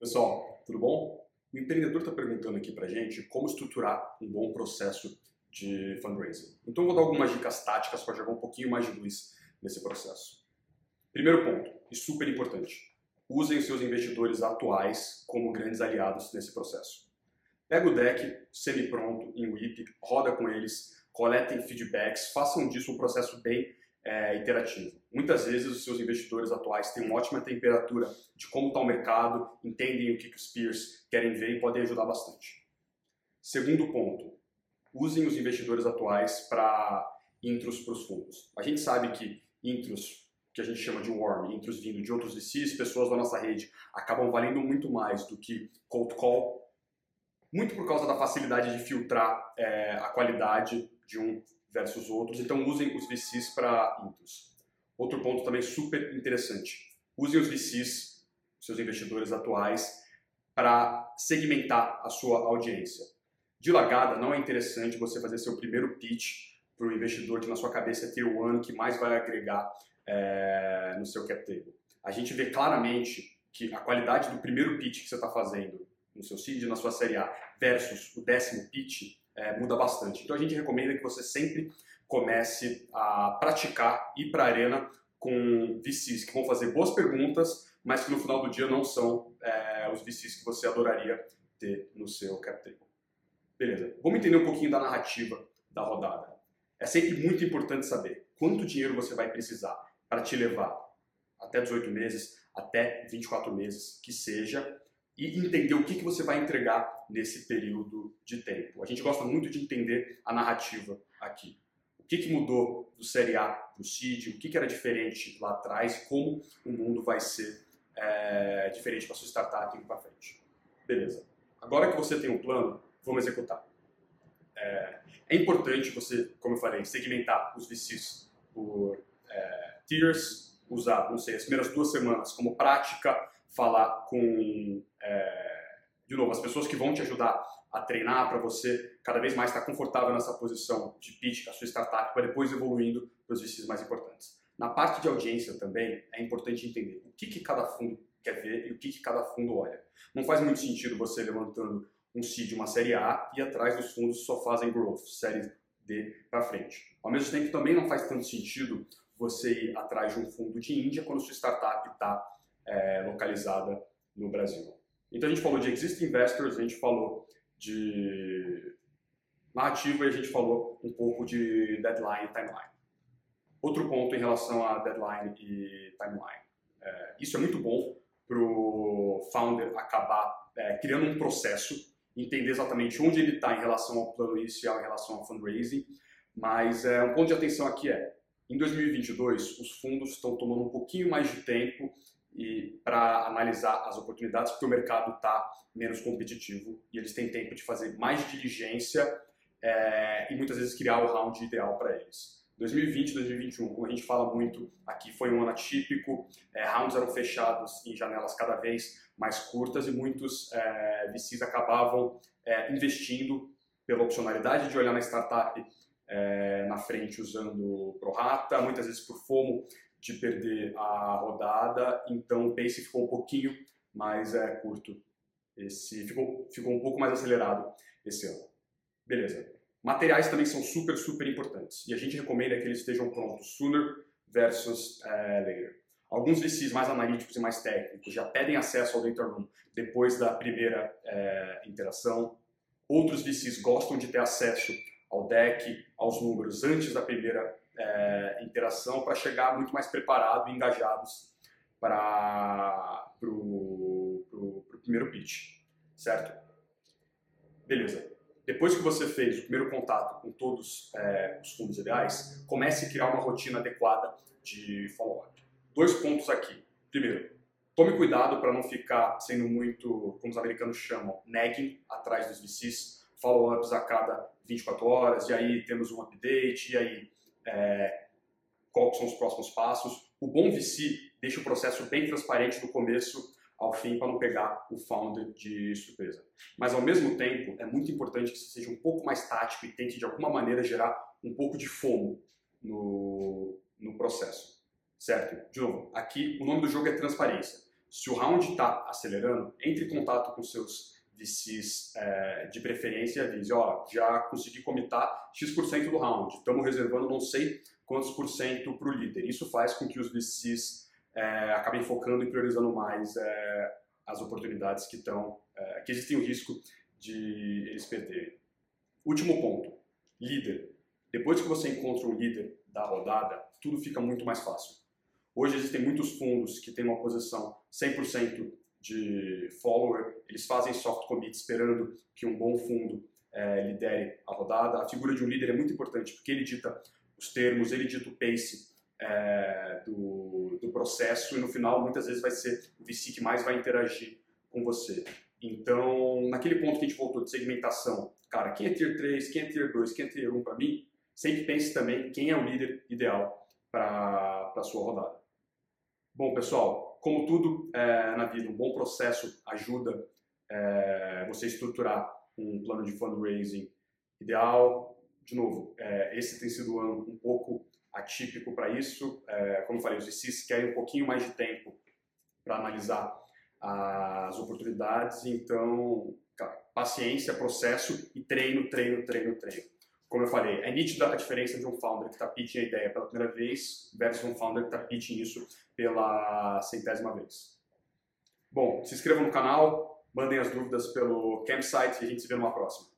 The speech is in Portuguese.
Pessoal, tudo bom? O empreendedor está perguntando aqui para gente como estruturar um bom processo de fundraising. Então, eu vou dar algumas dicas táticas para jogar um pouquinho mais de luz nesse processo. Primeiro ponto, e super importante: usem os seus investidores atuais como grandes aliados nesse processo. Pega o deck semi-pronto em WIP, roda com eles, coletem feedbacks, façam disso um processo bem é, interativo. Muitas vezes os seus investidores atuais têm uma ótima temperatura de como está o mercado, entendem o que, que os peers querem ver e podem ajudar bastante. Segundo ponto, usem os investidores atuais para intros para os fundos. A gente sabe que intros, que a gente chama de warm, intros vindo de outros VCs, pessoas da nossa rede, acabam valendo muito mais do que cold call, muito por causa da facilidade de filtrar é, a qualidade de um versus outros, então usem os VCs para intros. Outro ponto também super interessante, usem os VCs, seus investidores atuais, para segmentar a sua audiência. De largada, não é interessante você fazer seu primeiro pitch para o investidor que na sua cabeça é tier one, que mais vai agregar é, no seu cap table. A gente vê claramente que a qualidade do primeiro pitch que você está fazendo no seu seed, na sua série A, versus o décimo pitch, é, muda bastante. Então a gente recomenda que você sempre comece a praticar, ir para a arena com VCs que vão fazer boas perguntas, mas que no final do dia não são é, os VCs que você adoraria ter no seu cap table. Beleza, vamos entender um pouquinho da narrativa da rodada. É sempre muito importante saber quanto dinheiro você vai precisar para te levar até 18 meses, até 24 meses, que seja, e entender o que, que você vai entregar nesse período de tempo. A gente gosta muito de entender a narrativa aqui. O que, que mudou do Série A para o CID, o que, que era diferente lá atrás, como o mundo vai ser é, diferente para sua startup indo para frente. Beleza. Agora que você tem um plano, vamos executar. É, é importante você, como eu falei, segmentar os VCs por é, tiers, usar, não sei, as primeiras duas semanas como prática, falar com, é, de novo, as pessoas que vão te ajudar a treinar para você cada vez mais estar confortável nessa posição de pitch com a sua startup para depois evoluindo para os VCs mais importantes. Na parte de audiência também é importante entender o que, que cada fundo quer ver e o que, que cada fundo olha. Não faz muito sentido você levantando um seed, uma série A e atrás dos fundos só fazem growth, série D para frente. Ao mesmo tempo também não faz tanto sentido você ir atrás de um fundo de Índia quando sua startup está é, localizada no Brasil. Então a gente falou de existing investors, a gente falou de narrativa e a gente falou um pouco de deadline e timeline. Outro ponto em relação a deadline e timeline. É, isso é muito bom para o founder acabar é, criando um processo, entender exatamente onde ele está em relação ao plano inicial, em relação ao fundraising, mas é, um ponto de atenção aqui é, em 2022, os fundos estão tomando um pouquinho mais de tempo e para analisar as oportunidades, porque o mercado está menos competitivo e eles têm tempo de fazer mais diligência é, e muitas vezes criar o round ideal para eles. 2020 2021, como a gente fala muito aqui, foi um ano atípico, é, rounds eram fechados em janelas cada vez mais curtas e muitos é, VCs acabavam é, investindo pela opcionalidade de olhar na startup é, na frente usando ProRata, muitas vezes por FOMO de perder a rodada, então o pace ficou um pouquinho mais é, curto. Esse ficou, ficou um pouco mais acelerado esse ano. Beleza. Materiais também são super, super importantes e a gente recomenda que eles estejam prontos sooner versus é, later. Alguns VCs mais analíticos e mais técnicos já pedem acesso ao data room depois da primeira é, interação. Outros VCs gostam de ter acesso ao deck, aos números antes da primeira é, interação para chegar muito mais preparado e engajados para o primeiro pitch, certo? Beleza. Depois que você fez o primeiro contato com todos é, os fundos ideais, comece a criar uma rotina adequada de follow-up. Dois pontos aqui. Primeiro, tome cuidado para não ficar sendo muito, como os americanos chamam, nagging atrás dos VCs, follow-ups a cada 24 horas, e aí temos um update, e aí é, quais são os próximos passos. O bom VC deixa o processo bem transparente do começo ao fim para não pegar o founder de surpresa. Mas ao mesmo tempo, é muito importante que você seja um pouco mais tático e tente de alguma maneira gerar um pouco de fomo no, no processo. Certo? De novo, aqui o nome do jogo é transparência. Se o round está acelerando, entre em contato com seus VCs é, de preferência avise, ó, já consegui comitar X% do round, estamos reservando não sei quantos por cento para o líder. Isso faz com que os VCs é, acabem focando e priorizando mais é, as oportunidades que estão, que existem o risco de eles perderem. Último ponto, líder. Depois que você encontra o líder da rodada, tudo fica muito mais fácil. Hoje existem muitos fundos que têm uma posição 100% de follower, eles fazem soft commit esperando que um bom fundo é, lidere a rodada. A figura de um líder é muito importante porque ele dita os termos, ele dita o pace é, do, do processo e no final muitas vezes vai ser o VC que mais vai interagir com você. Então, naquele ponto que a gente voltou de segmentação, cara, quem é Tier 3, quem é Tier 2, quem é Tier 1 para mim, sempre pense também quem é o líder ideal para a sua rodada. Bom, pessoal, como tudo é, na vida, um bom processo ajuda é, você estruturar um plano de fundraising ideal. De novo, é, esse tem sido um ano um pouco atípico para isso. É, como eu falei, os VCs querem um pouquinho mais de tempo para analisar as oportunidades. Então, paciência, processo e treino, treino, treino, treino. Como eu falei, é nítida a diferença de um founder que está pitching a ideia pela primeira vez versus um founder que está pitching isso pela centésima vez. Bom, se inscrevam no canal, mandem as dúvidas pelo campsite e a gente se vê numa próxima.